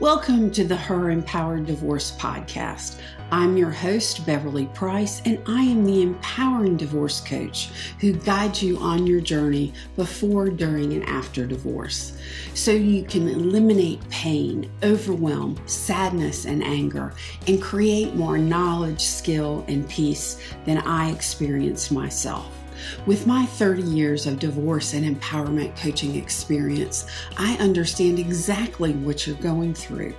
Welcome to the Her Empowered Divorce Podcast. I'm your host, Beverly Price, and I am the empowering divorce coach who guides you on your journey before, during, and after divorce so you can eliminate pain, overwhelm, sadness, and anger, and create more knowledge, skill, and peace than I experienced myself. With my 30 years of divorce and empowerment coaching experience, I understand exactly what you're going through.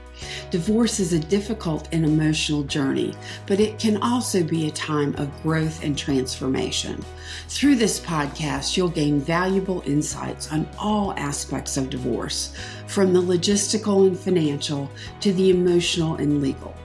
Divorce is a difficult and emotional journey, but it can also be a time of growth and transformation. Through this podcast, you'll gain valuable insights on all aspects of divorce, from the logistical and financial to the emotional and legal.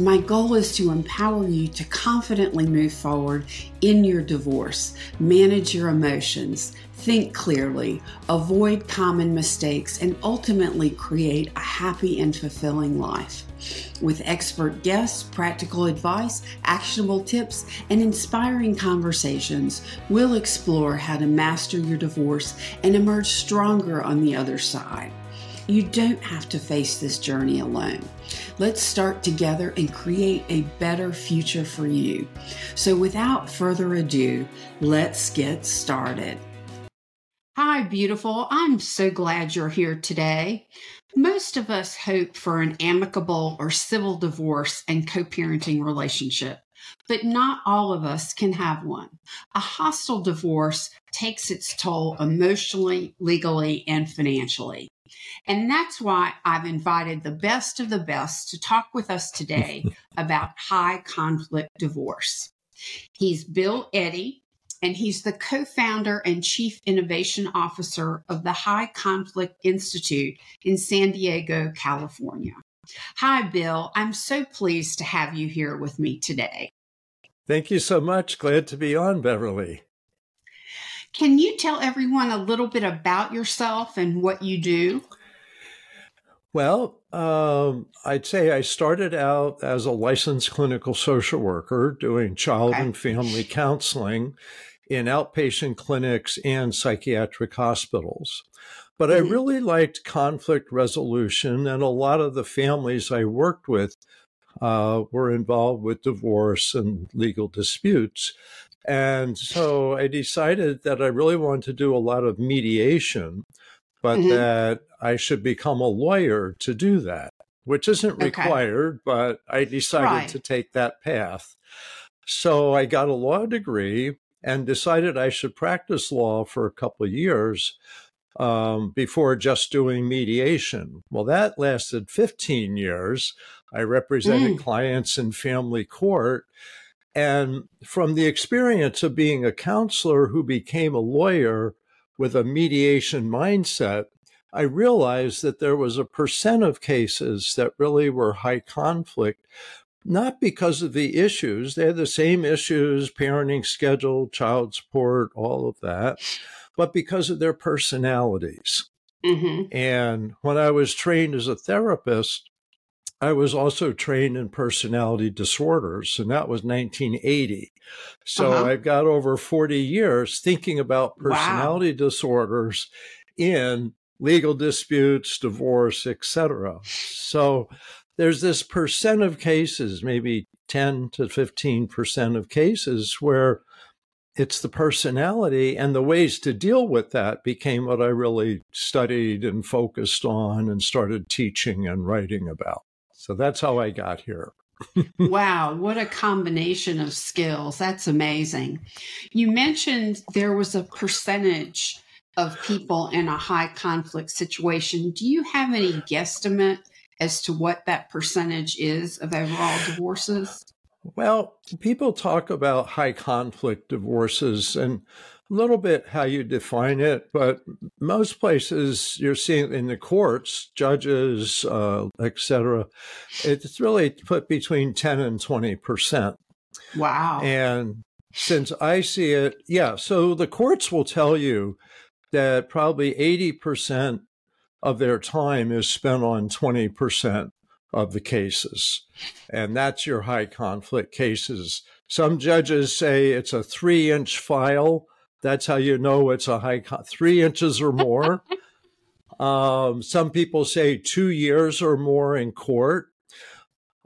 My goal is to empower you to confidently move forward in your divorce, manage your emotions, think clearly, avoid common mistakes, and ultimately create a happy and fulfilling life. With expert guests, practical advice, actionable tips, and inspiring conversations, we'll explore how to master your divorce and emerge stronger on the other side. You don't have to face this journey alone. Let's start together and create a better future for you. So, without further ado, let's get started. Hi, beautiful. I'm so glad you're here today. Most of us hope for an amicable or civil divorce and co parenting relationship, but not all of us can have one. A hostile divorce takes its toll emotionally, legally, and financially. And that's why I've invited the best of the best to talk with us today about high conflict divorce. He's Bill Eddy, and he's the co founder and chief innovation officer of the High Conflict Institute in San Diego, California. Hi, Bill. I'm so pleased to have you here with me today. Thank you so much. Glad to be on, Beverly. Can you tell everyone a little bit about yourself and what you do? Well, um, I'd say I started out as a licensed clinical social worker doing child okay. and family counseling in outpatient clinics and psychiatric hospitals. But mm-hmm. I really liked conflict resolution, and a lot of the families I worked with uh, were involved with divorce and legal disputes. And so I decided that I really wanted to do a lot of mediation, but mm-hmm. that I should become a lawyer to do that, which isn't okay. required, but I decided right. to take that path. So I got a law degree and decided I should practice law for a couple of years um, before just doing mediation. Well, that lasted 15 years. I represented mm. clients in family court. And from the experience of being a counselor who became a lawyer with a mediation mindset, I realized that there was a percent of cases that really were high conflict, not because of the issues. They had the same issues parenting schedule, child support, all of that, but because of their personalities. Mm-hmm. And when I was trained as a therapist, I was also trained in personality disorders, and that was 1980. So uh-huh. I've got over 40 years thinking about personality wow. disorders in legal disputes, divorce, etc. So there's this percent of cases, maybe 10 to 15% of cases where it's the personality and the ways to deal with that became what I really studied and focused on and started teaching and writing about. So that's how I got here. wow, what a combination of skills. That's amazing. You mentioned there was a percentage of people in a high conflict situation. Do you have any guesstimate as to what that percentage is of overall divorces? Well, people talk about high conflict divorces, and a little bit how you define it, but most places you're seeing in the courts, judges, uh, etc., it's really put between 10 and 20 percent. Wow. And since I see it, yeah, so the courts will tell you that probably 80% of their time is spent on 20% of the cases. And that's your high conflict cases. Some judges say it's a three inch file that's how you know it's a high, three inches or more. Um, some people say two years or more in court.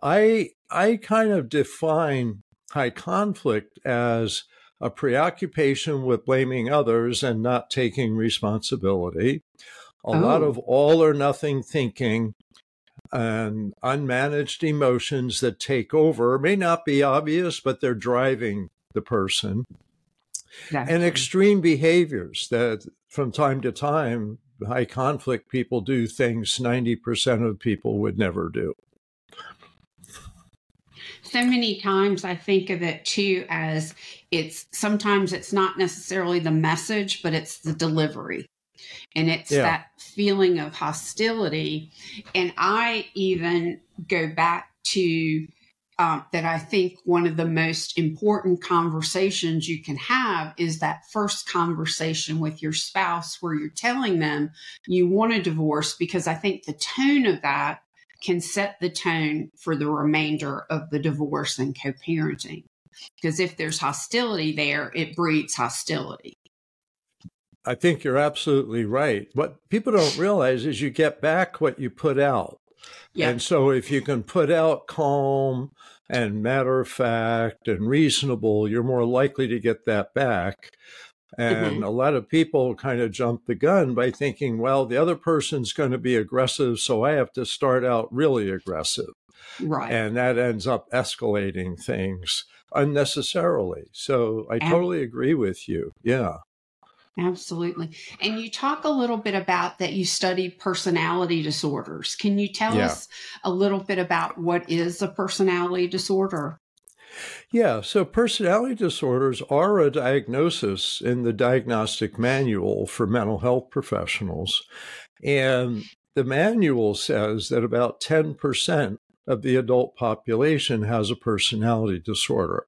I I kind of define high conflict as a preoccupation with blaming others and not taking responsibility, a oh. lot of all or nothing thinking, and unmanaged emotions that take over may not be obvious, but they're driving the person. And extreme behaviors that from time to time, high conflict people do things 90% of people would never do. So many times I think of it too as it's sometimes it's not necessarily the message, but it's the delivery. And it's yeah. that feeling of hostility. And I even go back to um, that I think one of the most important conversations you can have is that first conversation with your spouse where you're telling them you want a divorce, because I think the tone of that can set the tone for the remainder of the divorce and co parenting. Because if there's hostility there, it breeds hostility. I think you're absolutely right. What people don't realize is you get back what you put out. Yep. And so if you can put out calm and matter of fact and reasonable, you're more likely to get that back. And mm-hmm. a lot of people kind of jump the gun by thinking, well, the other person's going to be aggressive, so I have to start out really aggressive. Right. And that ends up escalating things unnecessarily. So I totally agree with you. Yeah. Absolutely. And you talk a little bit about that you studied personality disorders. Can you tell yeah. us a little bit about what is a personality disorder? Yeah, so personality disorders are a diagnosis in the diagnostic manual for mental health professionals. And the manual says that about 10% of the adult population has a personality disorder.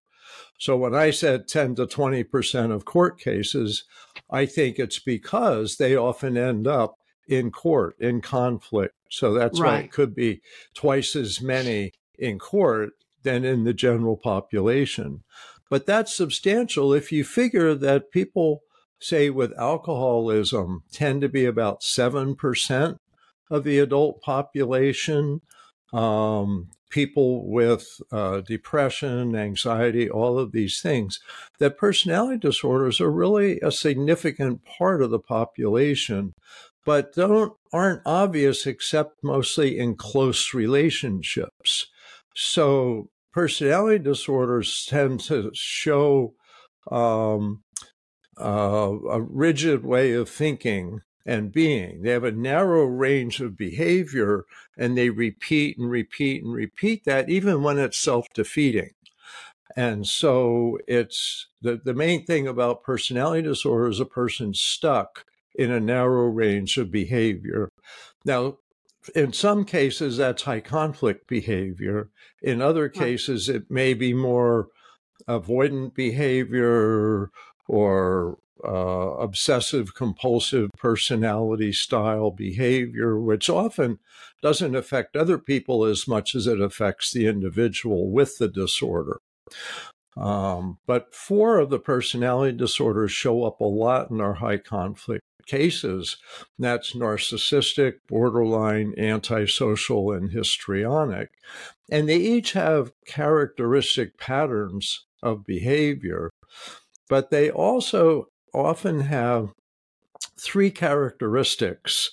So when I said 10 to 20% of court cases, I think it's because they often end up in court, in conflict. So that's right. why it could be twice as many in court than in the general population. But that's substantial if you figure that people, say, with alcoholism tend to be about 7% of the adult population. Um, people with uh, depression, anxiety, all of these things, that personality disorders are really a significant part of the population, but don't aren't obvious except mostly in close relationships. So personality disorders tend to show um, uh, a rigid way of thinking and being. They have a narrow range of behavior and they repeat and repeat and repeat that even when it's self defeating. And so it's the, the main thing about personality disorder is a person stuck in a narrow range of behavior. Now, in some cases, that's high conflict behavior. In other cases, it may be more avoidant behavior or uh, obsessive compulsive personality style behavior, which often doesn't affect other people as much as it affects the individual with the disorder. Um, but four of the personality disorders show up a lot in our high conflict cases. That's narcissistic, borderline, antisocial, and histrionic. And they each have characteristic patterns of behavior, but they also often have three characteristics,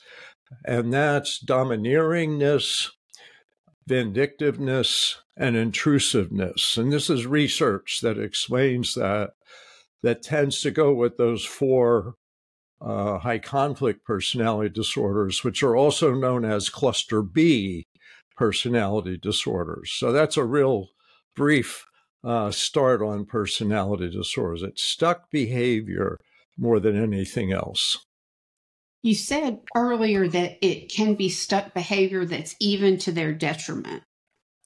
and that's domineeringness, vindictiveness, and intrusiveness. And this is research that explains that, that tends to go with those four uh, high conflict personality disorders, which are also known as cluster B personality disorders. So that's a real brief uh, start on personality disorders. It's stuck behavior more than anything else. You said earlier that it can be stuck behavior that's even to their detriment.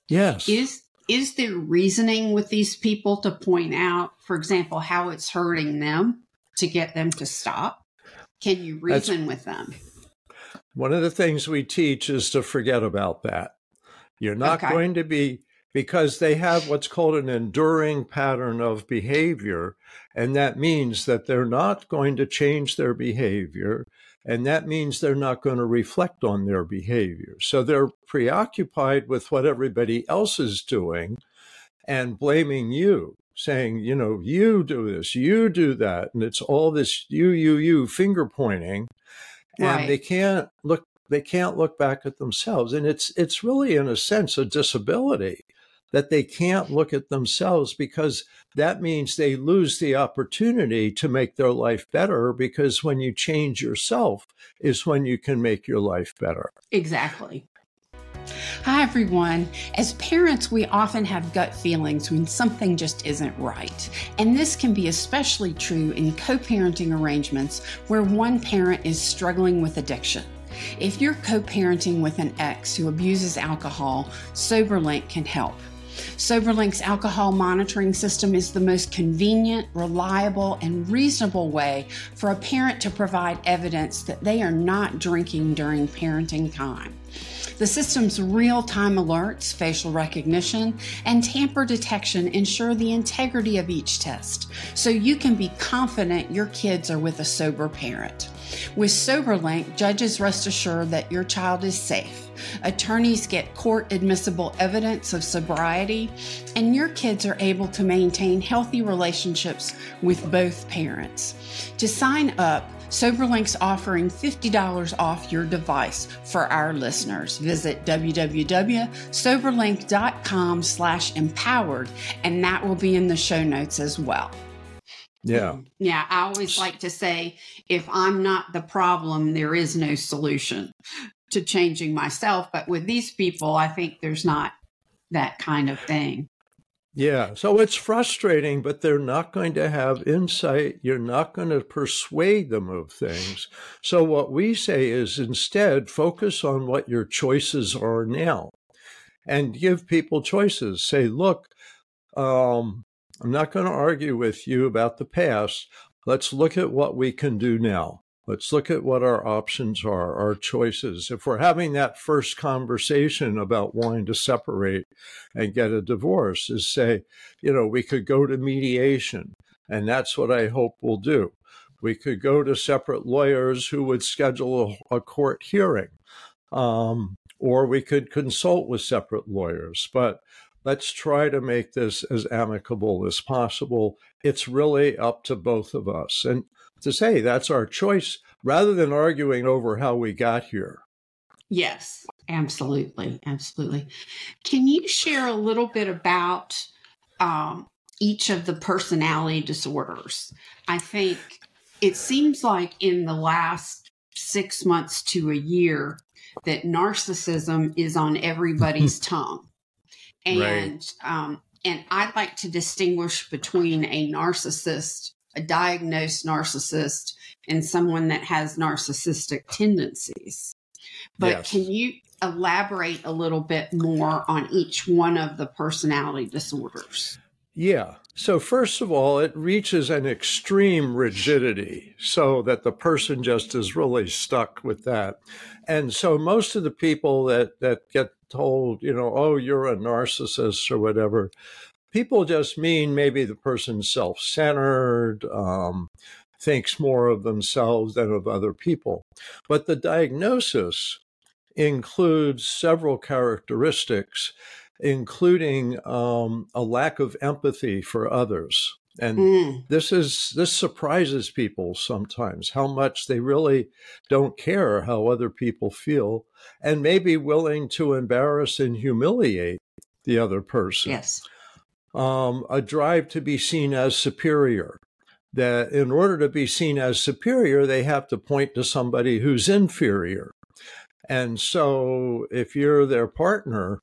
Yes. Is is there reasoning with these people to point out, for example, how it's hurting them to get them to stop? Can you reason That's, with them? One of the things we teach is to forget about that. You're not okay. going to be because they have what's called an enduring pattern of behavior. And that means that they're not going to change their behavior. And that means they're not going to reflect on their behavior. So they're preoccupied with what everybody else is doing and blaming you, saying, you know, you do this, you do that. And it's all this you, you, you finger pointing. And they can't look they can't look back at themselves. And it's it's really in a sense a disability that they can't look at themselves because that means they lose the opportunity to make their life better because when you change yourself is when you can make your life better. Exactly. Hi, everyone. As parents, we often have gut feelings when something just isn't right. And this can be especially true in co parenting arrangements where one parent is struggling with addiction. If you're co parenting with an ex who abuses alcohol, SoberLink can help. SoberLink's alcohol monitoring system is the most convenient, reliable, and reasonable way for a parent to provide evidence that they are not drinking during parenting time. The system's real time alerts, facial recognition, and tamper detection ensure the integrity of each test, so you can be confident your kids are with a sober parent. With SoberLink, judges rest assured that your child is safe. Attorneys get court admissible evidence of sobriety, and your kids are able to maintain healthy relationships with both parents. To sign up, SoberLink's offering $50 off your device for our listeners. Visit www.soberlink.com slash empowered, and that will be in the show notes as well. Yeah. Yeah. I always like to say if I'm not the problem, there is no solution to changing myself. But with these people, I think there's not that kind of thing. Yeah. So it's frustrating, but they're not going to have insight. You're not going to persuade them of things. So what we say is instead focus on what your choices are now and give people choices. Say, look, um, I'm not going to argue with you about the past. Let's look at what we can do now. Let's look at what our options are, our choices. If we're having that first conversation about wanting to separate and get a divorce, is say, you know, we could go to mediation, and that's what I hope we'll do. We could go to separate lawyers who would schedule a, a court hearing, um, or we could consult with separate lawyers. But let's try to make this as amicable as possible. It's really up to both of us. And to say that's our choice rather than arguing over how we got here. Yes, absolutely. Absolutely. Can you share a little bit about um, each of the personality disorders? I think it seems like in the last six months to a year that narcissism is on everybody's tongue and right. um, and I'd like to distinguish between a narcissist, a diagnosed narcissist, and someone that has narcissistic tendencies. But yes. can you elaborate a little bit more on each one of the personality disorders? Yeah. So, first of all, it reaches an extreme rigidity so that the person just is really stuck with that. And so, most of the people that, that get told, you know, oh, you're a narcissist or whatever, people just mean maybe the person's self centered, um, thinks more of themselves than of other people. But the diagnosis includes several characteristics including um, a lack of empathy for others. And mm. this is this surprises people sometimes how much they really don't care how other people feel and may be willing to embarrass and humiliate the other person. Yes. Um, a drive to be seen as superior. That in order to be seen as superior, they have to point to somebody who's inferior. And so if you're their partner,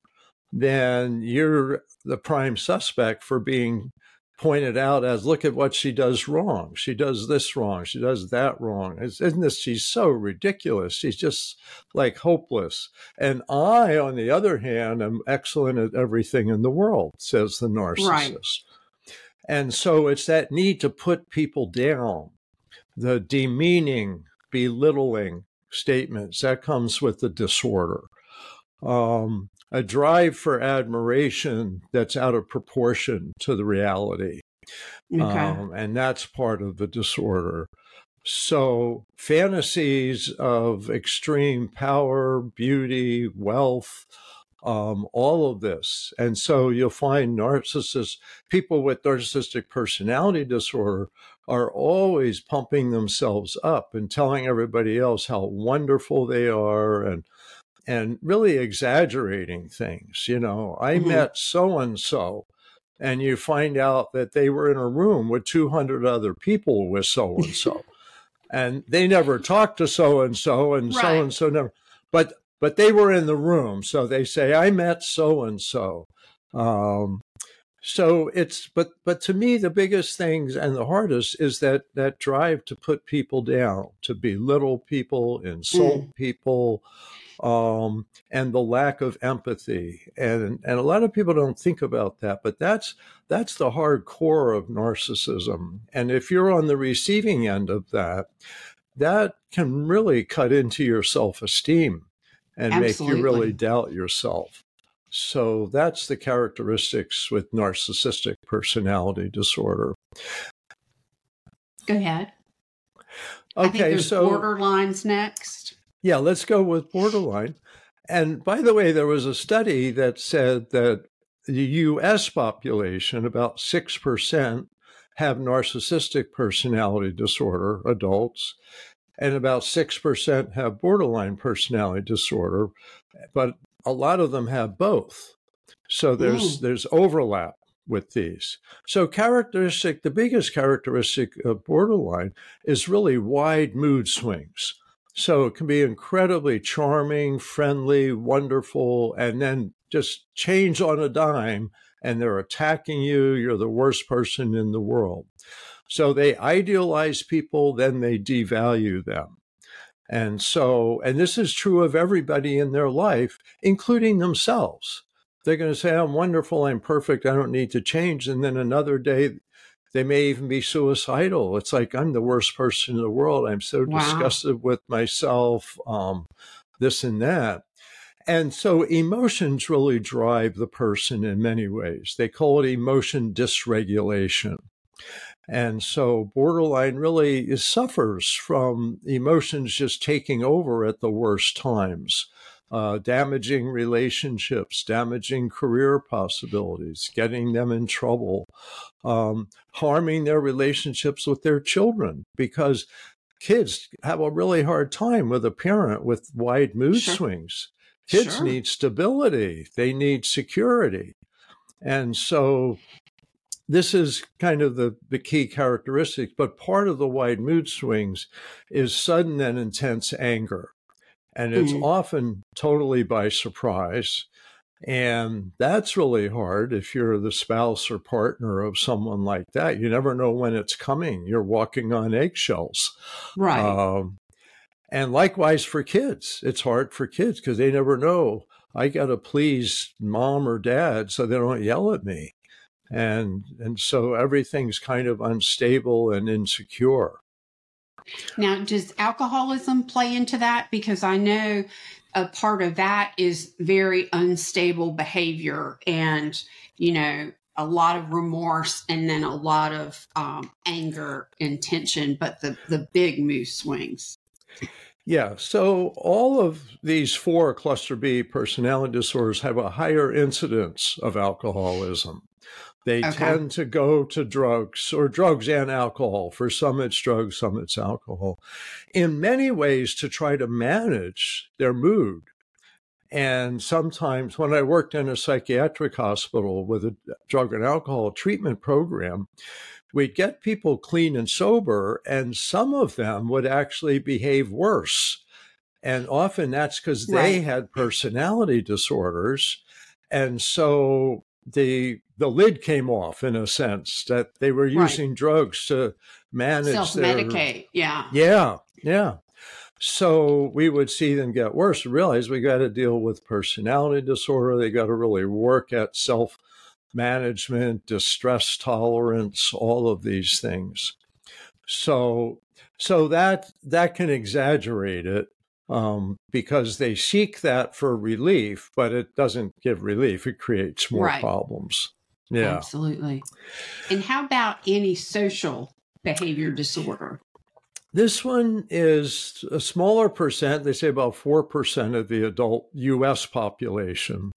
then you're the prime suspect for being pointed out as look at what she does wrong. She does this wrong. She does that wrong. Isn't this? She's so ridiculous. She's just like hopeless. And I, on the other hand, am excellent at everything in the world, says the narcissist. Right. And so it's that need to put people down, the demeaning, belittling statements that comes with the disorder. Um, a drive for admiration that's out of proportion to the reality. Okay. Um, and that's part of the disorder. So, fantasies of extreme power, beauty, wealth, um, all of this. And so you'll find narcissists, people with narcissistic personality disorder, are always pumping themselves up and telling everybody else how wonderful they are and and really exaggerating things. You know, I mm-hmm. met so and so, and you find out that they were in a room with 200 other people with so and so. And they never talked to so and so, and so and so never. But but they were in the room, so they say I met so and so. So it's but but to me the biggest things and the hardest is that that drive to put people down, to belittle people, insult mm. people, um, and the lack of empathy. And and a lot of people don't think about that, but that's that's the hard core of narcissism. And if you're on the receiving end of that, that can really cut into your self-esteem and Absolutely. make you really doubt yourself. So that's the characteristics with narcissistic personality disorder. Go ahead. Okay, so borderlines next. Yeah, let's go with borderline. And by the way, there was a study that said that the US population, about 6%, have narcissistic personality disorder, adults, and about 6% have borderline personality disorder. But a lot of them have both. So there's mm. there's overlap with these. So characteristic, the biggest characteristic of borderline is really wide mood swings. So it can be incredibly charming, friendly, wonderful, and then just change on a dime and they're attacking you. You're the worst person in the world. So they idealize people, then they devalue them. And so, and this is true of everybody in their life, including themselves. They're going to say, I'm wonderful, I'm perfect, I don't need to change. And then another day, they may even be suicidal. It's like, I'm the worst person in the world. I'm so wow. disgusted with myself, um, this and that. And so emotions really drive the person in many ways. They call it emotion dysregulation. And so borderline really suffers from emotions just taking over at the worst times, uh, damaging relationships, damaging career possibilities, getting them in trouble, um, harming their relationships with their children because kids have a really hard time with a parent with wide mood sure. swings. Kids sure. need stability, they need security. And so this is kind of the, the key characteristics, but part of the wide mood swings is sudden and intense anger. And it's mm-hmm. often totally by surprise. And that's really hard if you're the spouse or partner of someone like that. You never know when it's coming. You're walking on eggshells. Right. Um, and likewise for kids, it's hard for kids because they never know. I got to please mom or dad so they don't yell at me and and so everything's kind of unstable and insecure now does alcoholism play into that? Because i know a part of that is very unstable behavior and you know a lot of remorse and then a lot of um, anger and tension but the the big mood swings yeah, so all of these four cluster B personality disorders have a higher incidence of alcoholism. They okay. tend to go to drugs or drugs and alcohol. For some, it's drugs, some, it's alcohol, in many ways to try to manage their mood. And sometimes, when I worked in a psychiatric hospital with a drug and alcohol treatment program, we'd get people clean and sober, and some of them would actually behave worse. And often that's because they had personality disorders. And so the the lid came off in a sense that they were using right. drugs to manage self-medicate. yeah. Yeah. Yeah. So we would see them get worse realize we got to deal with personality disorder. They got to really work at self management, distress tolerance, all of these things. So so that that can exaggerate it um, because they seek that for relief, but it doesn't give relief. It creates more right. problems. Yeah. Absolutely. And how about antisocial behavior disorder? This one is a smaller percent. They say about 4% of the adult US population.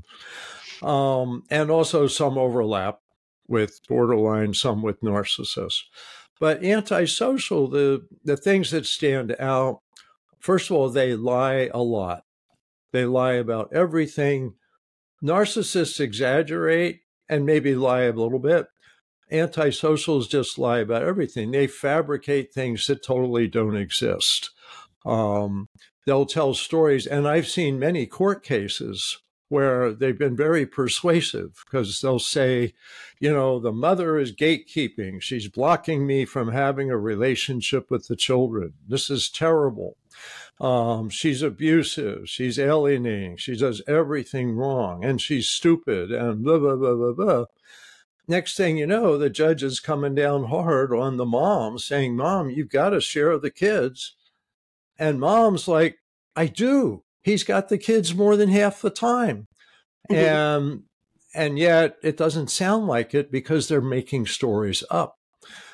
Um, and also some overlap with borderline, some with narcissists. But antisocial, the, the things that stand out, first of all, they lie a lot. They lie about everything. Narcissists exaggerate and maybe lie a little bit, antisocials just lie about everything. They fabricate things that totally don't exist. Um, they'll tell stories, and I've seen many court cases where they've been very persuasive because they'll say, you know, the mother is gatekeeping. She's blocking me from having a relationship with the children. This is terrible. Um, she's abusive. She's alienating. She does everything wrong and she's stupid and blah, blah, blah, blah, blah next thing you know, the judge is coming down hard on the mom, saying, Mom, you've got to share the kids. And mom's like, I do. He's got the kids more than half the time. Mm-hmm. And and yet it doesn't sound like it because they're making stories up.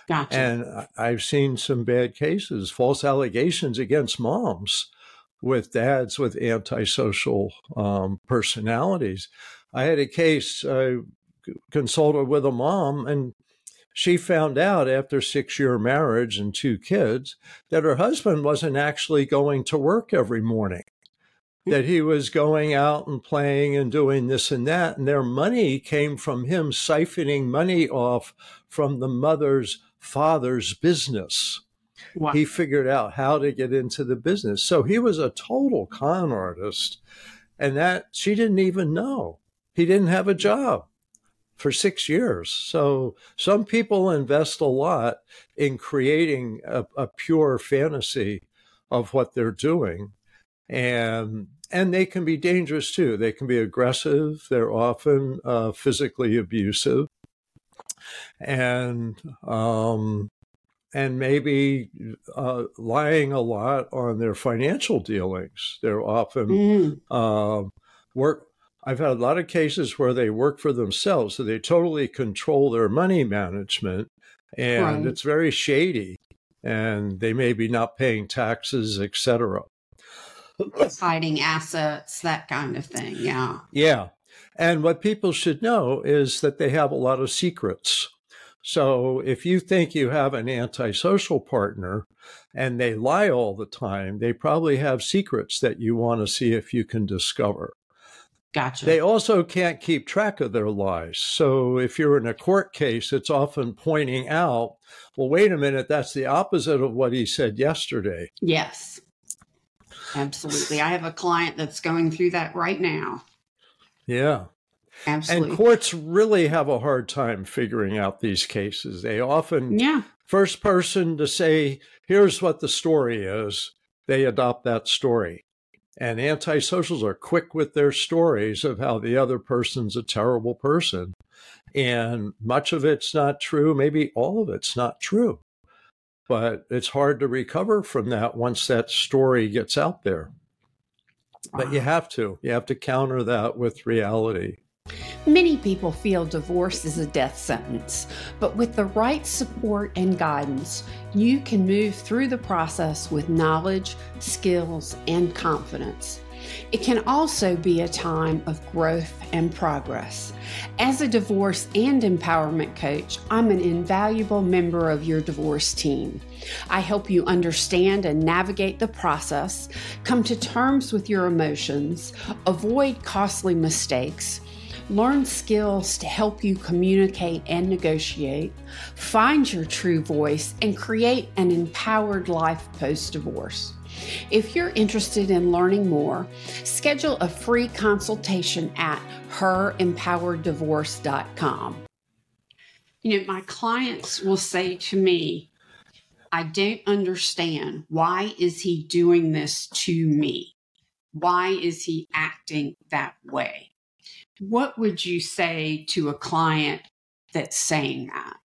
Gotcha. And I've seen some bad cases, false allegations against moms with dads with antisocial um, personalities. I had a case, uh, consulted with a mom and she found out after six year marriage and two kids that her husband wasn't actually going to work every morning that he was going out and playing and doing this and that and their money came from him siphoning money off from the mother's father's business wow. he figured out how to get into the business so he was a total con artist and that she didn't even know he didn't have a job for six years. So some people invest a lot in creating a, a pure fantasy of what they're doing. And and they can be dangerous too. They can be aggressive. They're often uh, physically abusive, and um, and maybe uh, lying a lot on their financial dealings. They're often mm. uh, work I've had a lot of cases where they work for themselves, so they totally control their money management, and right. it's very shady, and they may be not paying taxes, etc. Hiding assets, that kind of thing. Yeah. Yeah. And what people should know is that they have a lot of secrets. So if you think you have an antisocial partner and they lie all the time, they probably have secrets that you want to see if you can discover. Gotcha. They also can't keep track of their lies. So if you're in a court case, it's often pointing out, well, wait a minute, that's the opposite of what he said yesterday. Yes. Absolutely. I have a client that's going through that right now. Yeah. Absolutely. And courts really have a hard time figuring out these cases. They often, yeah. first person to say, here's what the story is, they adopt that story. And antisocials are quick with their stories of how the other person's a terrible person. And much of it's not true. Maybe all of it's not true. But it's hard to recover from that once that story gets out there. But you have to. You have to counter that with reality. Many people feel divorce is a death sentence, but with the right support and guidance, you can move through the process with knowledge, skills, and confidence. It can also be a time of growth and progress. As a divorce and empowerment coach, I'm an invaluable member of your divorce team. I help you understand and navigate the process, come to terms with your emotions, avoid costly mistakes learn skills to help you communicate and negotiate, find your true voice, and create an empowered life post divorce. If you're interested in learning more, schedule a free consultation at herempowereddivorce.com. You know, my clients will say to me, I don't understand. Why is he doing this to me? Why is he acting that way? What would you say to a client that's saying that?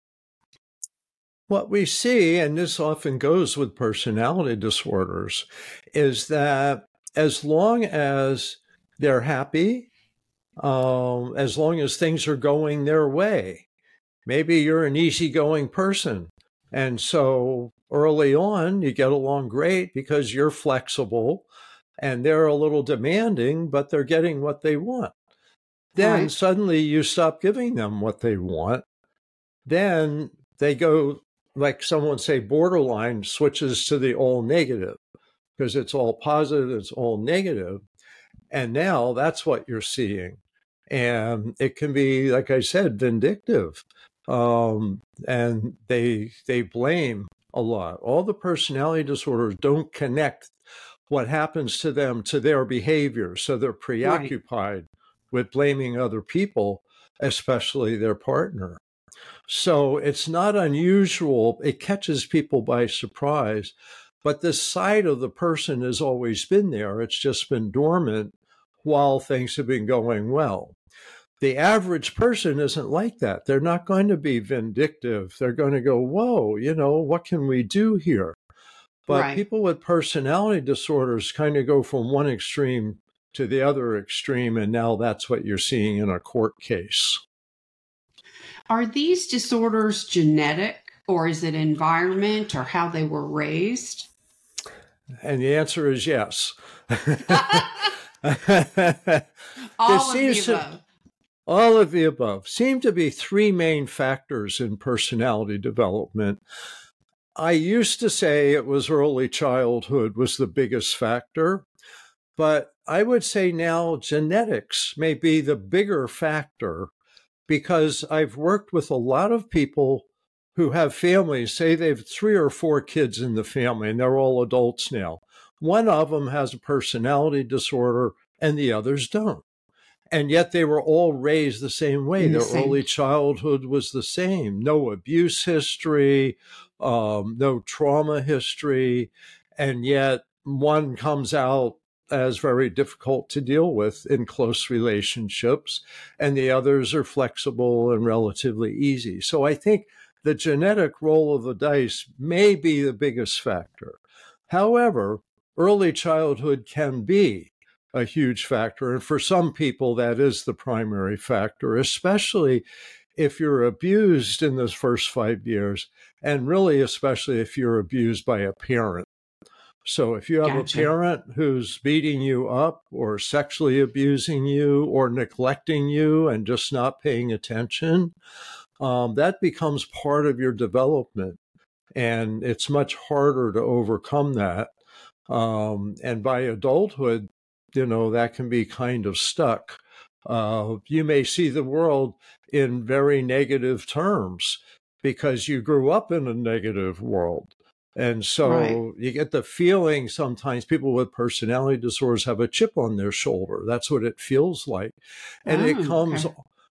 What we see, and this often goes with personality disorders, is that as long as they're happy, um, as long as things are going their way, maybe you're an easygoing person. And so early on, you get along great because you're flexible and they're a little demanding, but they're getting what they want. Then right. suddenly you stop giving them what they want. Then they go, like someone say, borderline switches to the all negative because it's all positive, it's all negative. And now that's what you're seeing. And it can be, like I said, vindictive. Um, and they they blame a lot. All the personality disorders don't connect what happens to them to their behavior. So they're preoccupied right. with blaming other people, especially their partner. So it's not unusual. It catches people by surprise. But this side of the person has always been there. It's just been dormant while things have been going well. The average person isn't like that. They're not going to be vindictive. They're going to go, whoa, you know, what can we do here? But right. people with personality disorders kind of go from one extreme to the other extreme. And now that's what you're seeing in a court case. Are these disorders genetic or is it environment or how they were raised? And the answer is yes. All of the above. All of the above seem to be three main factors in personality development. I used to say it was early childhood was the biggest factor, but I would say now genetics may be the bigger factor because I've worked with a lot of people who have families, say they've three or four kids in the family and they're all adults now. One of them has a personality disorder and the others don't and yet they were all raised the same way. The Their same. early childhood was the same. No abuse history, um, no trauma history, and yet one comes out as very difficult to deal with in close relationships, and the others are flexible and relatively easy. So I think the genetic roll of the dice may be the biggest factor. However, early childhood can be a huge factor. And for some people, that is the primary factor, especially if you're abused in those first five years, and really, especially if you're abused by a parent. So if you have gotcha. a parent who's beating you up or sexually abusing you or neglecting you and just not paying attention, um, that becomes part of your development. And it's much harder to overcome that. Um, and by adulthood, you know, that can be kind of stuck. Uh, you may see the world in very negative terms because you grew up in a negative world. And so right. you get the feeling sometimes people with personality disorders have a chip on their shoulder. That's what it feels like. And oh, it comes, okay.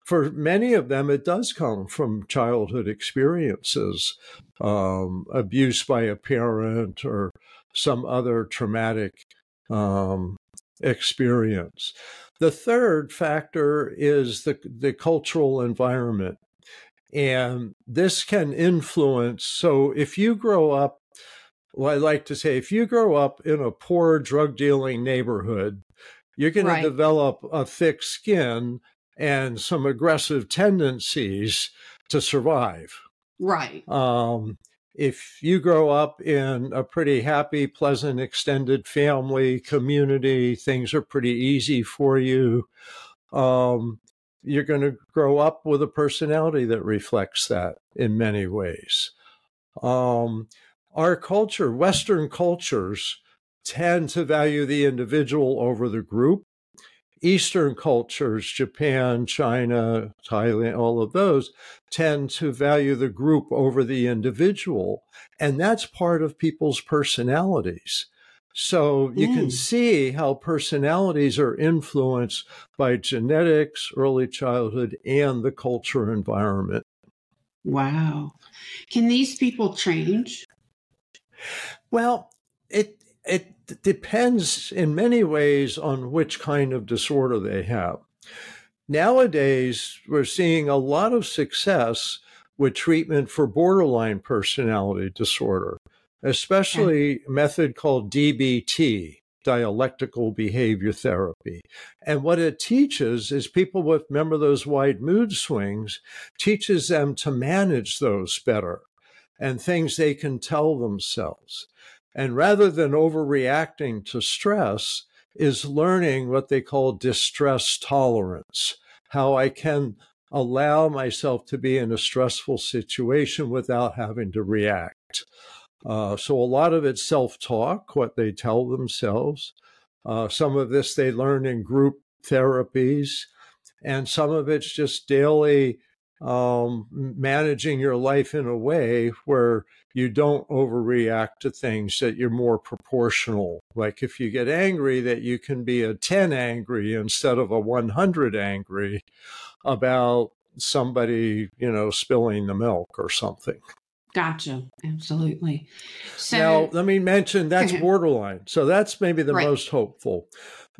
for many of them, it does come from childhood experiences, um, abuse by a parent or some other traumatic um, experience. The third factor is the, the cultural environment. And this can influence. So if you grow up, well, I like to say, if you grow up in a poor drug dealing neighborhood, you're going right. to develop a thick skin and some aggressive tendencies to survive. Right. Um, if you grow up in a pretty happy, pleasant, extended family community, things are pretty easy for you. Um, you're going to grow up with a personality that reflects that in many ways. Um, our culture, Western cultures, tend to value the individual over the group. Eastern cultures, Japan, China, Thailand, all of those tend to value the group over the individual. And that's part of people's personalities. So you mm. can see how personalities are influenced by genetics, early childhood, and the culture environment. Wow. Can these people change? Well, it it depends in many ways on which kind of disorder they have. Nowadays, we're seeing a lot of success with treatment for borderline personality disorder, especially a method called DBT, dialectical behavior therapy. And what it teaches is people with, remember those wide mood swings, teaches them to manage those better. And things they can tell themselves. And rather than overreacting to stress, is learning what they call distress tolerance, how I can allow myself to be in a stressful situation without having to react. Uh, so a lot of it's self talk, what they tell themselves. Uh, some of this they learn in group therapies, and some of it's just daily um, managing your life in a way where you don't overreact to things, that you're more proportional. Like if you get angry, that you can be a 10 angry instead of a 100 angry about somebody, you know, spilling the milk or something. Gotcha. Absolutely. So now, let me mention that's borderline. So that's maybe the right. most hopeful.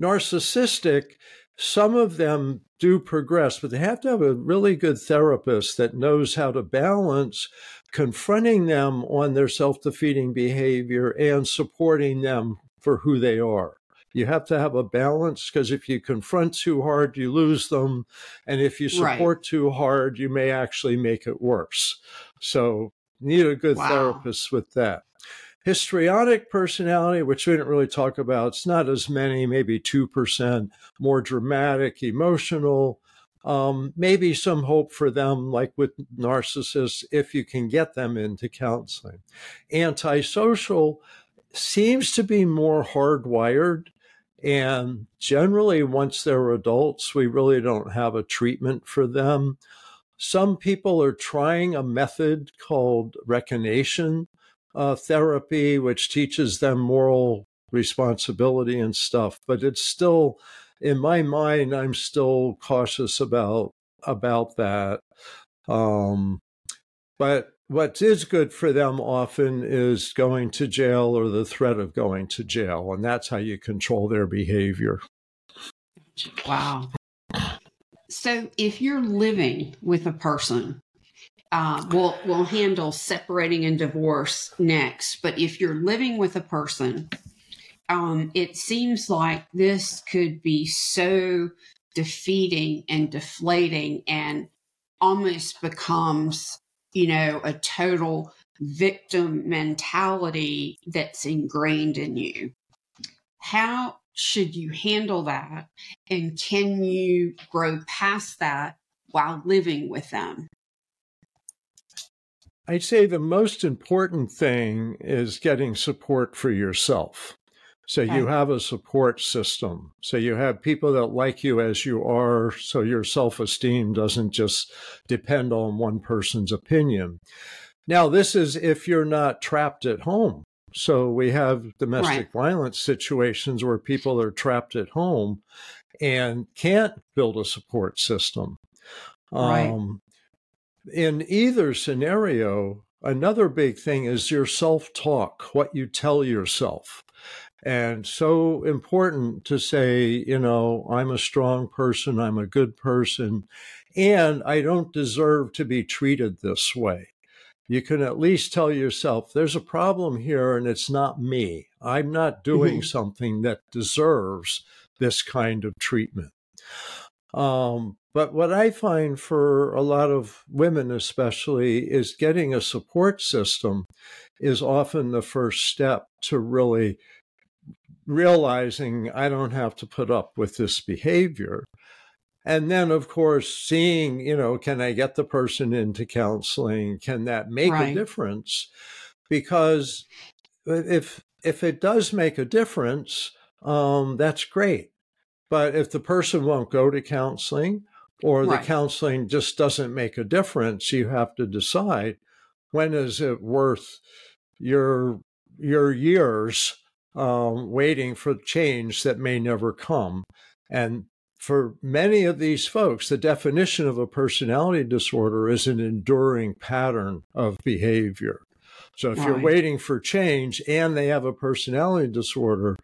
Narcissistic, some of them do progress, but they have to have a really good therapist that knows how to balance confronting them on their self defeating behavior and supporting them for who they are. You have to have a balance because if you confront too hard, you lose them. And if you support right. too hard, you may actually make it worse. So, need a good wow. therapist with that. Histrionic personality, which we didn't really talk about, it's not as many, maybe 2%, more dramatic, emotional. Um, maybe some hope for them, like with narcissists, if you can get them into counseling. Antisocial seems to be more hardwired. And generally, once they're adults, we really don't have a treatment for them. Some people are trying a method called reconation, uh, therapy, which teaches them moral responsibility and stuff. But it's still, in my mind, I'm still cautious about about that. Um, but what is good for them often is going to jail or the threat of going to jail, and that's how you control their behavior. Wow. So, if you're living with a person uh, we'll we'll handle separating and divorce next. But if you're living with a person, um, it seems like this could be so defeating and deflating, and almost becomes you know a total victim mentality that's ingrained in you. How should you handle that, and can you grow past that while living with them? I'd say the most important thing is getting support for yourself. So okay. you have a support system. So you have people that like you as you are. So your self esteem doesn't just depend on one person's opinion. Now, this is if you're not trapped at home. So we have domestic right. violence situations where people are trapped at home and can't build a support system. Right. Um, in either scenario, another big thing is your self talk, what you tell yourself. And so important to say, you know, I'm a strong person, I'm a good person, and I don't deserve to be treated this way. You can at least tell yourself, there's a problem here and it's not me. I'm not doing mm-hmm. something that deserves this kind of treatment. Um, but what I find for a lot of women, especially, is getting a support system is often the first step to really realizing I don't have to put up with this behavior. And then, of course, seeing, you know, can I get the person into counseling? Can that make right. a difference? Because if if it does make a difference, um, that's great. But if the person won't go to counseling or right. the counseling just doesn't make a difference, you have to decide when is it worth your your years um, waiting for change that may never come. And for many of these folks, the definition of a personality disorder is an enduring pattern of behavior. So if right. you're waiting for change and they have a personality disorder,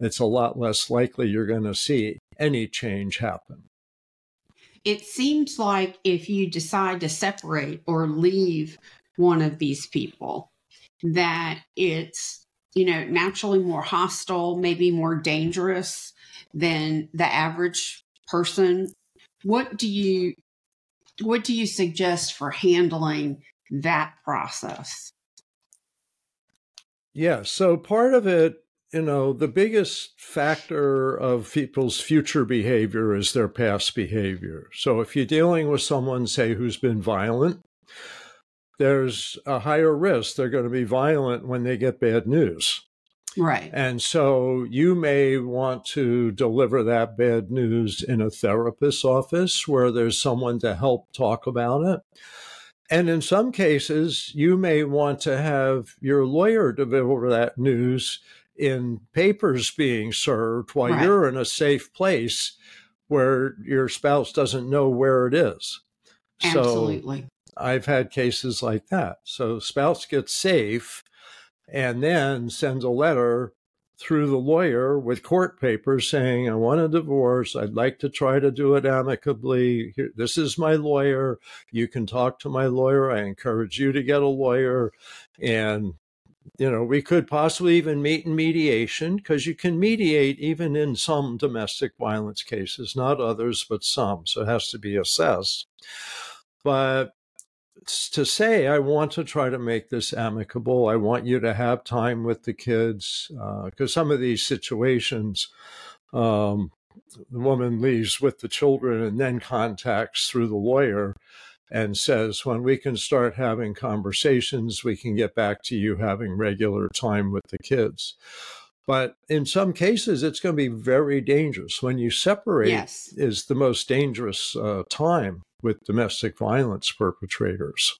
it's a lot less likely you're going to see any change happen it seems like if you decide to separate or leave one of these people, that it's, you know, naturally more hostile, maybe more dangerous than the average person. What do you what do you suggest for handling that process? Yeah. So part of it, you know, the biggest factor of people's future behavior is their past behavior. So if you're dealing with someone, say, who's been violent, there's a higher risk they're going to be violent when they get bad news. Right. And so you may want to deliver that bad news in a therapist's office where there's someone to help talk about it. And in some cases, you may want to have your lawyer deliver that news in papers being served while right. you're in a safe place where your spouse doesn't know where it is. Absolutely. So I've had cases like that. So spouse gets safe and then sends a letter through the lawyer with court papers saying, I want a divorce. I'd like to try to do it amicably. Here, this is my lawyer. You can talk to my lawyer. I encourage you to get a lawyer. And, you know, we could possibly even meet in mediation because you can mediate even in some domestic violence cases, not others, but some. So it has to be assessed. But to say, I want to try to make this amicable. I want you to have time with the kids because uh, some of these situations, um, the woman leaves with the children and then contacts through the lawyer and says, when we can start having conversations, we can get back to you having regular time with the kids. But in some cases, it's going to be very dangerous. When you separate, yes. is the most dangerous uh, time with domestic violence perpetrators.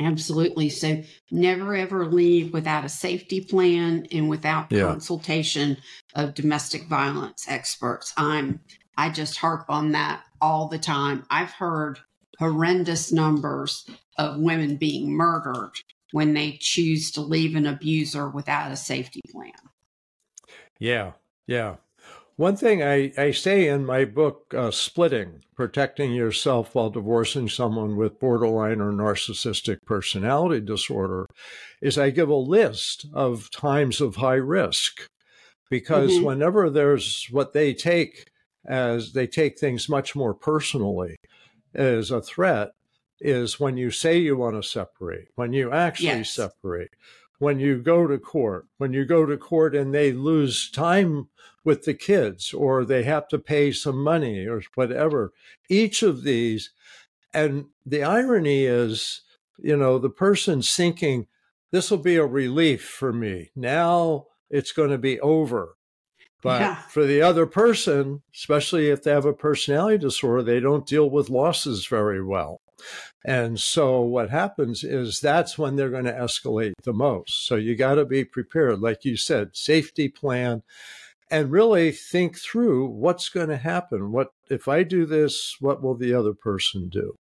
Absolutely. So never ever leave without a safety plan and without yeah. consultation of domestic violence experts. I'm I just harp on that all the time. I've heard horrendous numbers of women being murdered when they choose to leave an abuser without a safety plan. Yeah. Yeah. One thing I, I say in my book, uh, Splitting Protecting Yourself While Divorcing Someone with Borderline or Narcissistic Personality Disorder, is I give a list of times of high risk. Because mm-hmm. whenever there's what they take as they take things much more personally as a threat, is when you say you want to separate, when you actually yes. separate, when you go to court, when you go to court and they lose time with the kids or they have to pay some money or whatever. Each of these, and the irony is, you know, the person's thinking, this will be a relief for me. Now it's going to be over. But yeah. for the other person, especially if they have a personality disorder, they don't deal with losses very well. And so what happens is that's when they're going to escalate the most. So you got to be prepared. Like you said, safety plan and really think through what's going to happen. What if I do this, what will the other person do?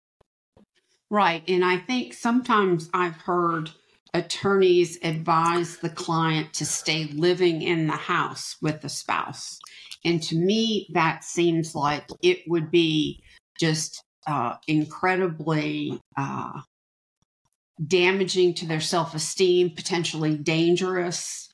Right. And I think sometimes I've heard attorneys advise the client to stay living in the house with the spouse. And to me, that seems like it would be just uh, incredibly uh, damaging to their self esteem, potentially dangerous,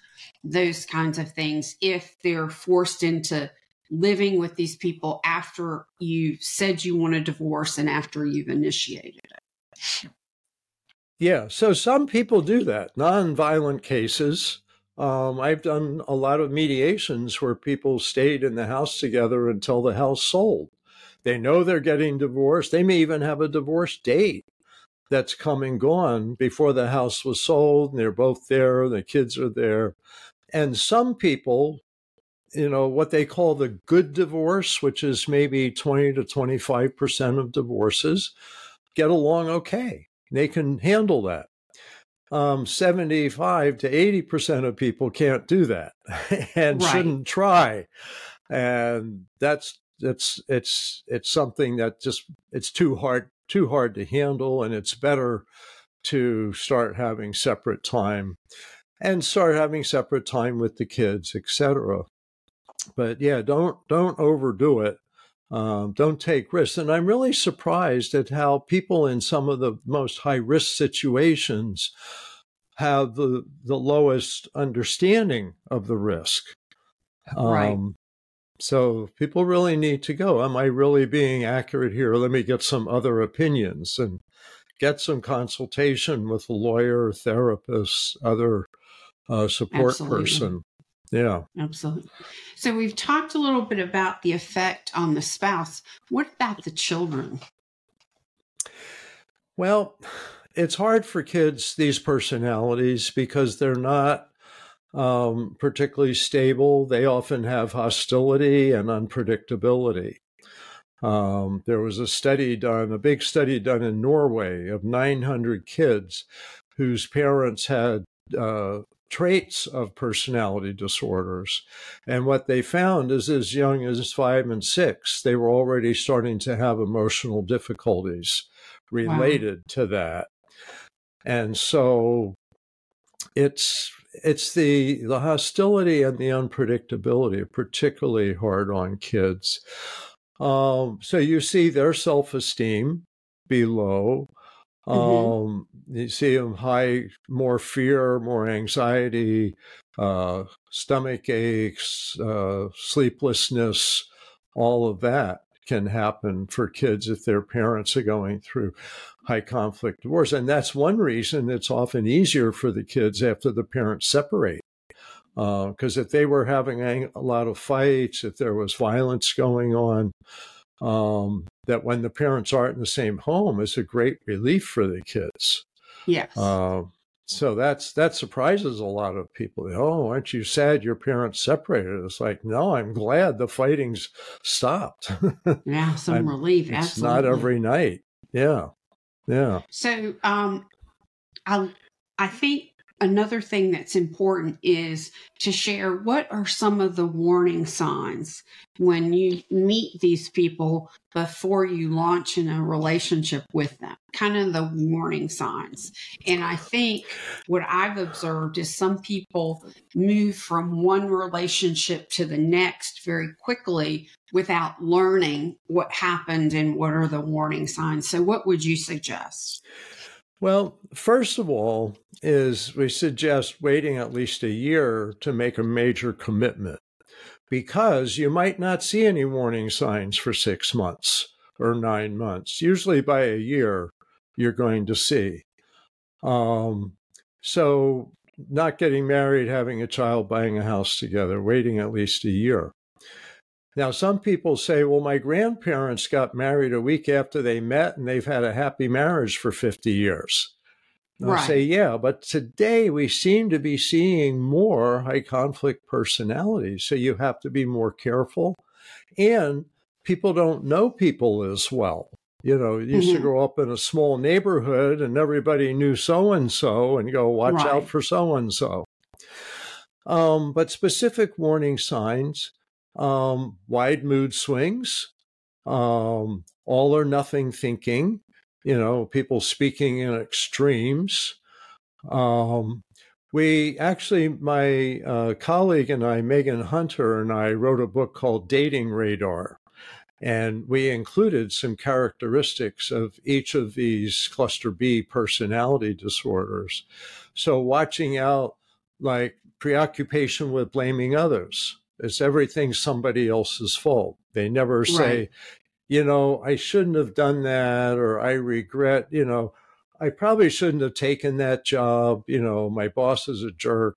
those kinds of things, if they're forced into living with these people after you said you want a divorce and after you've initiated it. Yeah, so some people do that, non-violent cases. Um, I've done a lot of mediations where people stayed in the house together until the house sold. They know they're getting divorced. They may even have a divorce date that's come and gone before the house was sold, and they're both there, the kids are there. And some people, you know, what they call the good divorce, which is maybe 20 to 25% of divorces, get along okay. They can handle that. Um, 75 to 80% of people can't do that and right. shouldn't try. And that's it's it's it's something that just it's too hard too hard to handle and it's better to start having separate time and start having separate time with the kids etc but yeah don't don't overdo it um, don't take risks and i'm really surprised at how people in some of the most high risk situations have the the lowest understanding of the risk um, right so people really need to go. Am I really being accurate here? Let me get some other opinions and get some consultation with a lawyer, therapist, other uh, support Absolutely. person. Yeah. Absolutely. So we've talked a little bit about the effect on the spouse. What about the children? Well, it's hard for kids, these personalities, because they're not um, particularly stable. They often have hostility and unpredictability. Um, there was a study done, a big study done in Norway of 900 kids whose parents had uh, traits of personality disorders. And what they found is as young as five and six, they were already starting to have emotional difficulties related wow. to that. And so it's it's the the hostility and the unpredictability are particularly hard on kids. Um, so you see their self esteem be low. Mm-hmm. Um, you see them high, more fear, more anxiety, uh, stomach aches, uh, sleeplessness, all of that can happen for kids if their parents are going through high conflict divorce. And that's one reason it's often easier for the kids after the parents separate. Because uh, if they were having a lot of fights, if there was violence going on, um, that when the parents aren't in the same home is a great relief for the kids. Yes. Uh, so that's that surprises a lot of people. Oh, aren't you sad your parents separated? It's like, no, I'm glad the fighting's stopped. yeah, some relief. It's Absolutely. not every night. Yeah, yeah. So, um, I I think another thing that's important is to share what are some of the warning signs when you meet these people before you launch in a relationship with them. Kind of the warning signs. And i think what i've observed is some people move from one relationship to the next very quickly without learning what happened and what are the warning signs. So what would you suggest well, first of all, is we suggest waiting at least a year to make a major commitment because you might not see any warning signs for six months or nine months. Usually by a year, you're going to see. Um, so, not getting married, having a child, buying a house together, waiting at least a year. Now, some people say, well, my grandparents got married a week after they met and they've had a happy marriage for 50 years. Right. I say, yeah, but today we seem to be seeing more high conflict personalities. So you have to be more careful. And people don't know people as well. You know, you used mm-hmm. to grow up in a small neighborhood and everybody knew so and so and go, watch right. out for so and so. But specific warning signs um, wide mood swings, um, all or nothing thinking, you know, people speaking in extremes. Um, we actually, my uh, colleague and I, Megan Hunter, and I wrote a book called Dating Radar. And we included some characteristics of each of these cluster B personality disorders. So, watching out like preoccupation with blaming others, it's everything somebody else's fault. They never say, right. you know, I shouldn't have done that or I regret, you know, I probably shouldn't have taken that job. You know, my boss is a jerk.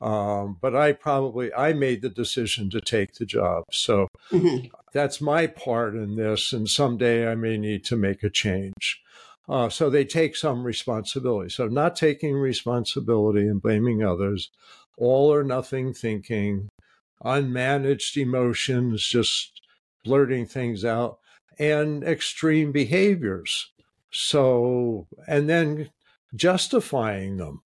Um, but I probably I made the decision to take the job. So mm-hmm. that's my part in this. And someday I may need to make a change. Uh, so they take some responsibility. So not taking responsibility and blaming others, all or nothing thinking, unmanaged emotions, just blurting things out, and extreme behaviors. So, and then justifying them.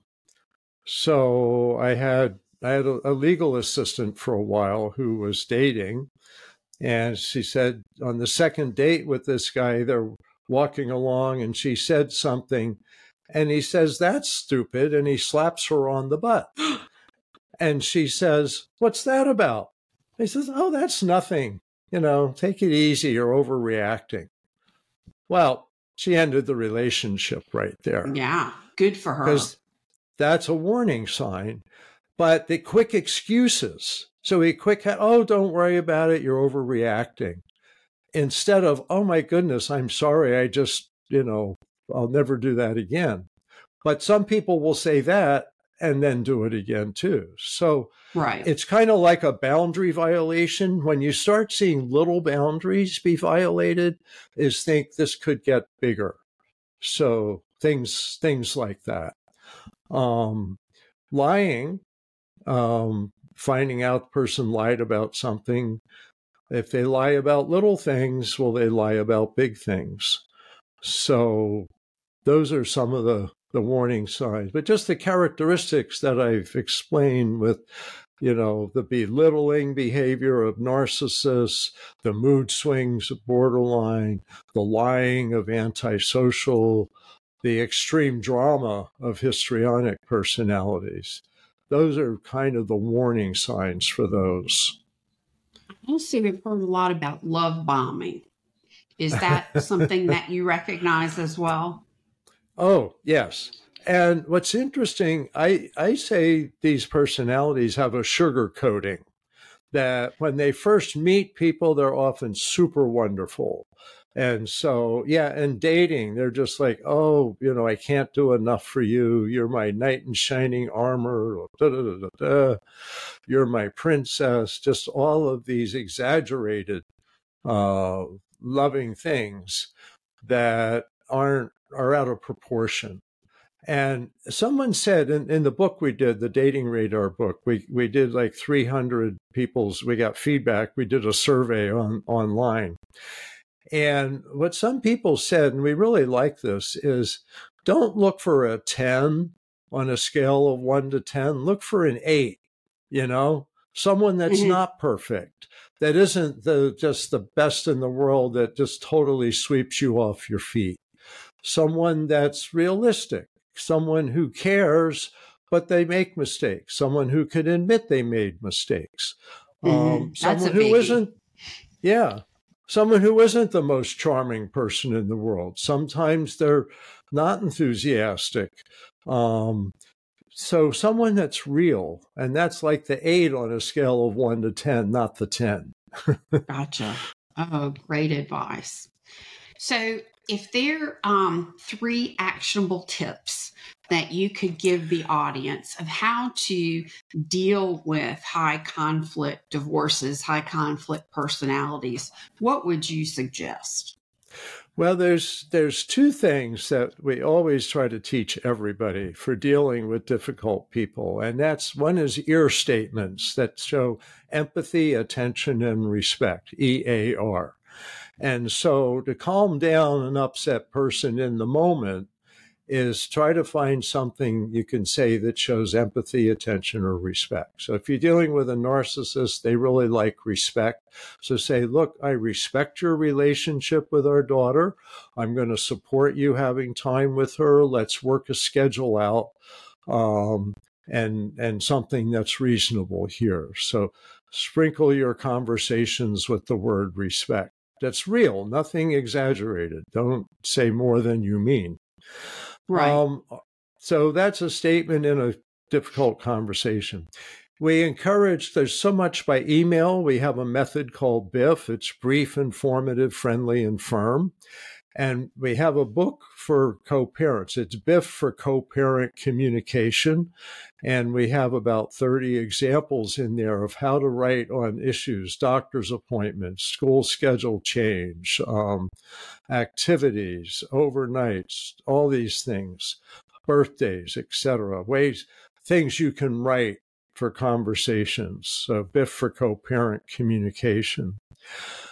So I had I had a, a legal assistant for a while who was dating, and she said on the second date with this guy, they're walking along, and she said something, and he says that's stupid, and he slaps her on the butt. And she says, What's that about? He says, Oh, that's nothing. You know, take it easy. You're overreacting. Well, she ended the relationship right there. Yeah, good for her. Because that's a warning sign. But the quick excuses. So he quick, oh, don't worry about it. You're overreacting. Instead of, oh my goodness, I'm sorry. I just, you know, I'll never do that again. But some people will say that and then do it again too. So right. it's kind of like a boundary violation. When you start seeing little boundaries be violated, is think this could get bigger. So things things like that. Um, lying, um, finding out the person lied about something. If they lie about little things, will they lie about big things? So those are some of the the warning signs, but just the characteristics that I've explained with, you know, the belittling behavior of narcissists, the mood swings of borderline, the lying of antisocial, the extreme drama of histrionic personalities. Those are kind of the warning signs for those. I see we've heard a lot about love bombing. Is that something that you recognize as well? Oh, yes. And what's interesting, I, I say these personalities have a sugar coating that when they first meet people, they're often super wonderful. And so, yeah, and dating, they're just like, oh, you know, I can't do enough for you. You're my knight in shining armor. Da, da, da, You're my princess. Just all of these exaggerated, uh, loving things that aren't are out of proportion. And someone said in, in the book we did, the dating radar book, we, we did like 300 people's, we got feedback. We did a survey on online. And what some people said, and we really like this, is don't look for a 10 on a scale of one to 10. Look for an eight, you know, someone that's mm-hmm. not perfect, that isn't the just the best in the world, that just totally sweeps you off your feet someone that's realistic, someone who cares, but they make mistakes, someone who can admit they made mistakes, mm-hmm. um, someone who isn't, yeah, someone who isn't the most charming person in the world. Sometimes they're not enthusiastic. Um, so someone that's real, and that's like the eight on a scale of one to 10, not the 10. gotcha. Oh, great advice. So if there are um, three actionable tips that you could give the audience of how to deal with high conflict divorces, high conflict personalities, what would you suggest? Well, there's there's two things that we always try to teach everybody for dealing with difficult people, and that's one is EAR statements that show empathy, attention, and respect. E A R. And so to calm down an upset person in the moment is try to find something you can say that shows empathy, attention, or respect. So if you're dealing with a narcissist, they really like respect. So say, look, I respect your relationship with our daughter. I'm going to support you having time with her. Let's work a schedule out. Um, and and something that's reasonable here. So sprinkle your conversations with the word respect that's real, nothing exaggerated. Don't say more than you mean. Right. Um, so that's a statement in a difficult conversation. We encourage, there's so much by email. We have a method called BIF. It's brief, informative, friendly, and firm. And we have a book for co parents. It's BIF for co parent communication. And we have about 30 examples in there of how to write on issues, doctor's appointments, school schedule change, um, activities, overnights, all these things, birthdays, etc. Ways, things you can write for conversations. So BIF for co parent communication.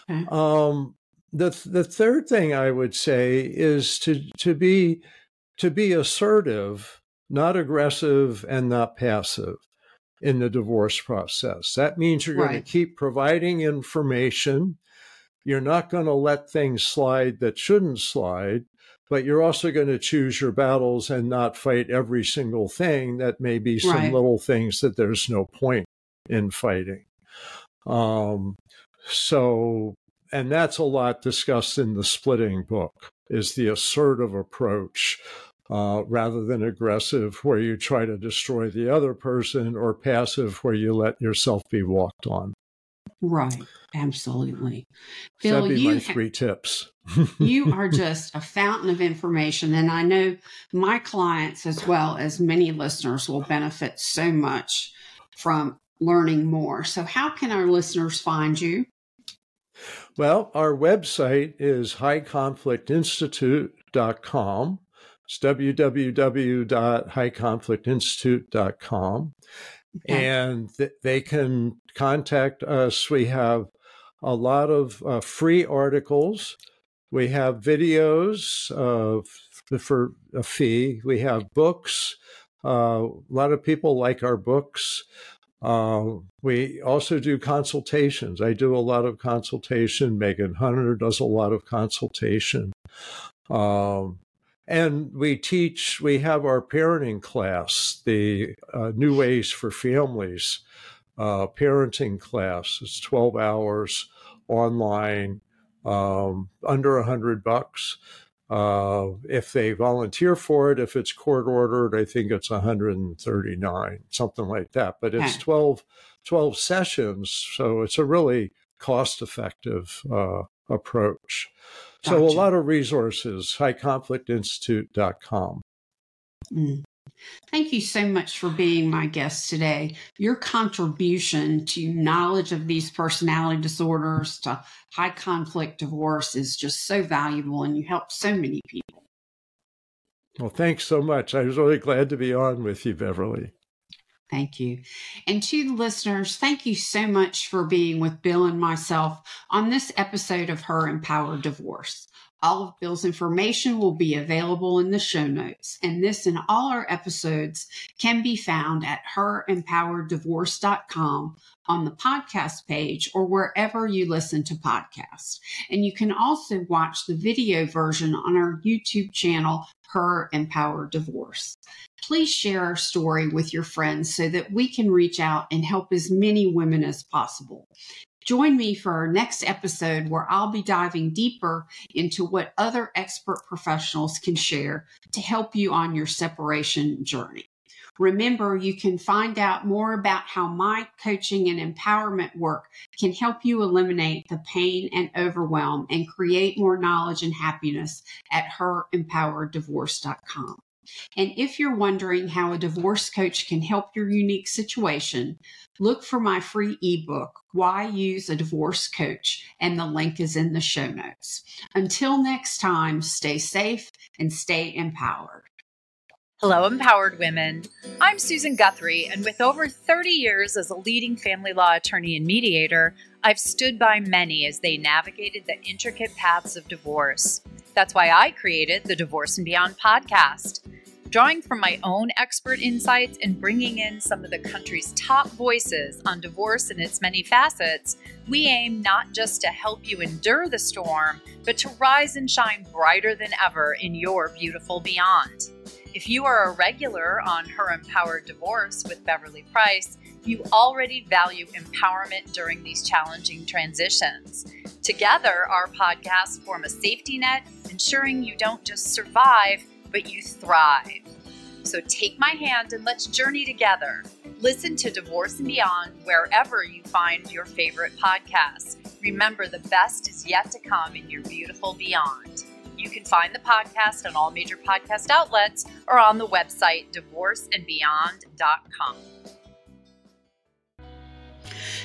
Okay. Um, the the third thing I would say is to to be to be assertive, not aggressive and not passive in the divorce process. That means you're right. going to keep providing information. You're not going to let things slide that shouldn't slide, but you're also going to choose your battles and not fight every single thing that may be some right. little things that there's no point in fighting. Um, so and that's a lot discussed in the splitting book is the assertive approach uh, rather than aggressive where you try to destroy the other person or passive where you let yourself be walked on Right. Absolutely. Phil, That'd be you my three tips. you are just a fountain of information. And I know my clients, as well as many listeners, will benefit so much from learning more. So, how can our listeners find you? Well, our website is highconflictinstitute.com. It's www.highconflictinstitute.com. Okay. And th- they can contact us. We have a lot of uh, free articles. We have videos uh, for a fee. We have books. Uh, a lot of people like our books. Uh, we also do consultations. I do a lot of consultation. Megan Hunter does a lot of consultation. Um, and we teach, we have our parenting class, the uh, New Ways for Families uh, parenting class. It's 12 hours online, um, under a hundred bucks. Uh, if they volunteer for it, if it's court ordered, I think it's 139, something like that. But it's 12, 12 sessions, so it's a really cost effective uh, approach. Gotcha. So a lot of resources, highconflictinstitute.com. Mm. Thank you so much for being my guest today. Your contribution to knowledge of these personality disorders, to high conflict divorce is just so valuable, and you help so many people. Well, thanks so much. I was really glad to be on with you, Beverly. Thank you. And to the listeners, thank you so much for being with Bill and myself on this episode of Her Empowered Divorce. All of Bill's information will be available in the show notes, and this and all our episodes can be found at herempowereddivorce.com on the podcast page or wherever you listen to podcasts. And you can also watch the video version on our YouTube channel, Her Empowered Divorce. Please share our story with your friends so that we can reach out and help as many women as possible. Join me for our next episode where I'll be diving deeper into what other expert professionals can share to help you on your separation journey. Remember, you can find out more about how my coaching and empowerment work can help you eliminate the pain and overwhelm and create more knowledge and happiness at herempowereddivorce.com. And if you're wondering how a divorce coach can help your unique situation, look for my free ebook, Why Use a Divorce Coach, and the link is in the show notes. Until next time, stay safe and stay empowered. Hello, empowered women. I'm Susan Guthrie, and with over 30 years as a leading family law attorney and mediator, I've stood by many as they navigated the intricate paths of divorce. That's why I created the Divorce and Beyond podcast. Drawing from my own expert insights and bringing in some of the country's top voices on divorce and its many facets, we aim not just to help you endure the storm, but to rise and shine brighter than ever in your beautiful beyond. If you are a regular on Her Empowered Divorce with Beverly Price, you already value empowerment during these challenging transitions. Together, our podcasts form a safety net, ensuring you don't just survive, but you thrive. So take my hand and let's journey together. Listen to Divorce and Beyond wherever you find your favorite podcasts. Remember, the best is yet to come in your beautiful beyond. You can find the podcast on all major podcast outlets or on the website divorceandbeyond.com.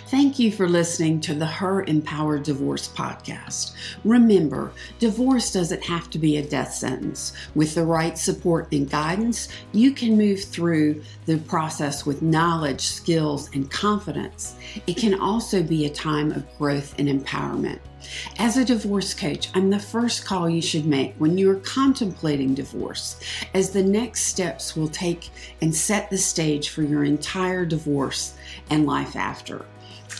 Thank you for listening to the Her Empowered Divorce podcast. Remember, divorce doesn't have to be a death sentence. With the right support and guidance, you can move through the process with knowledge, skills, and confidence. It can also be a time of growth and empowerment. As a divorce coach, I'm the first call you should make when you are contemplating divorce, as the next steps will take and set the stage for your entire divorce and life after.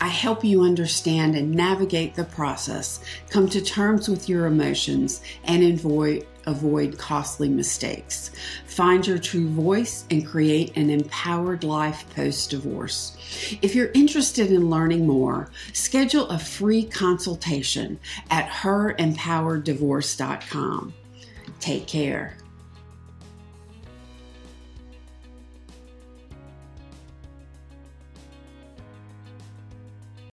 I help you understand and navigate the process, come to terms with your emotions, and avoid, avoid costly mistakes. Find your true voice and create an empowered life post divorce. If you're interested in learning more, schedule a free consultation at herempowereddivorce.com. Take care.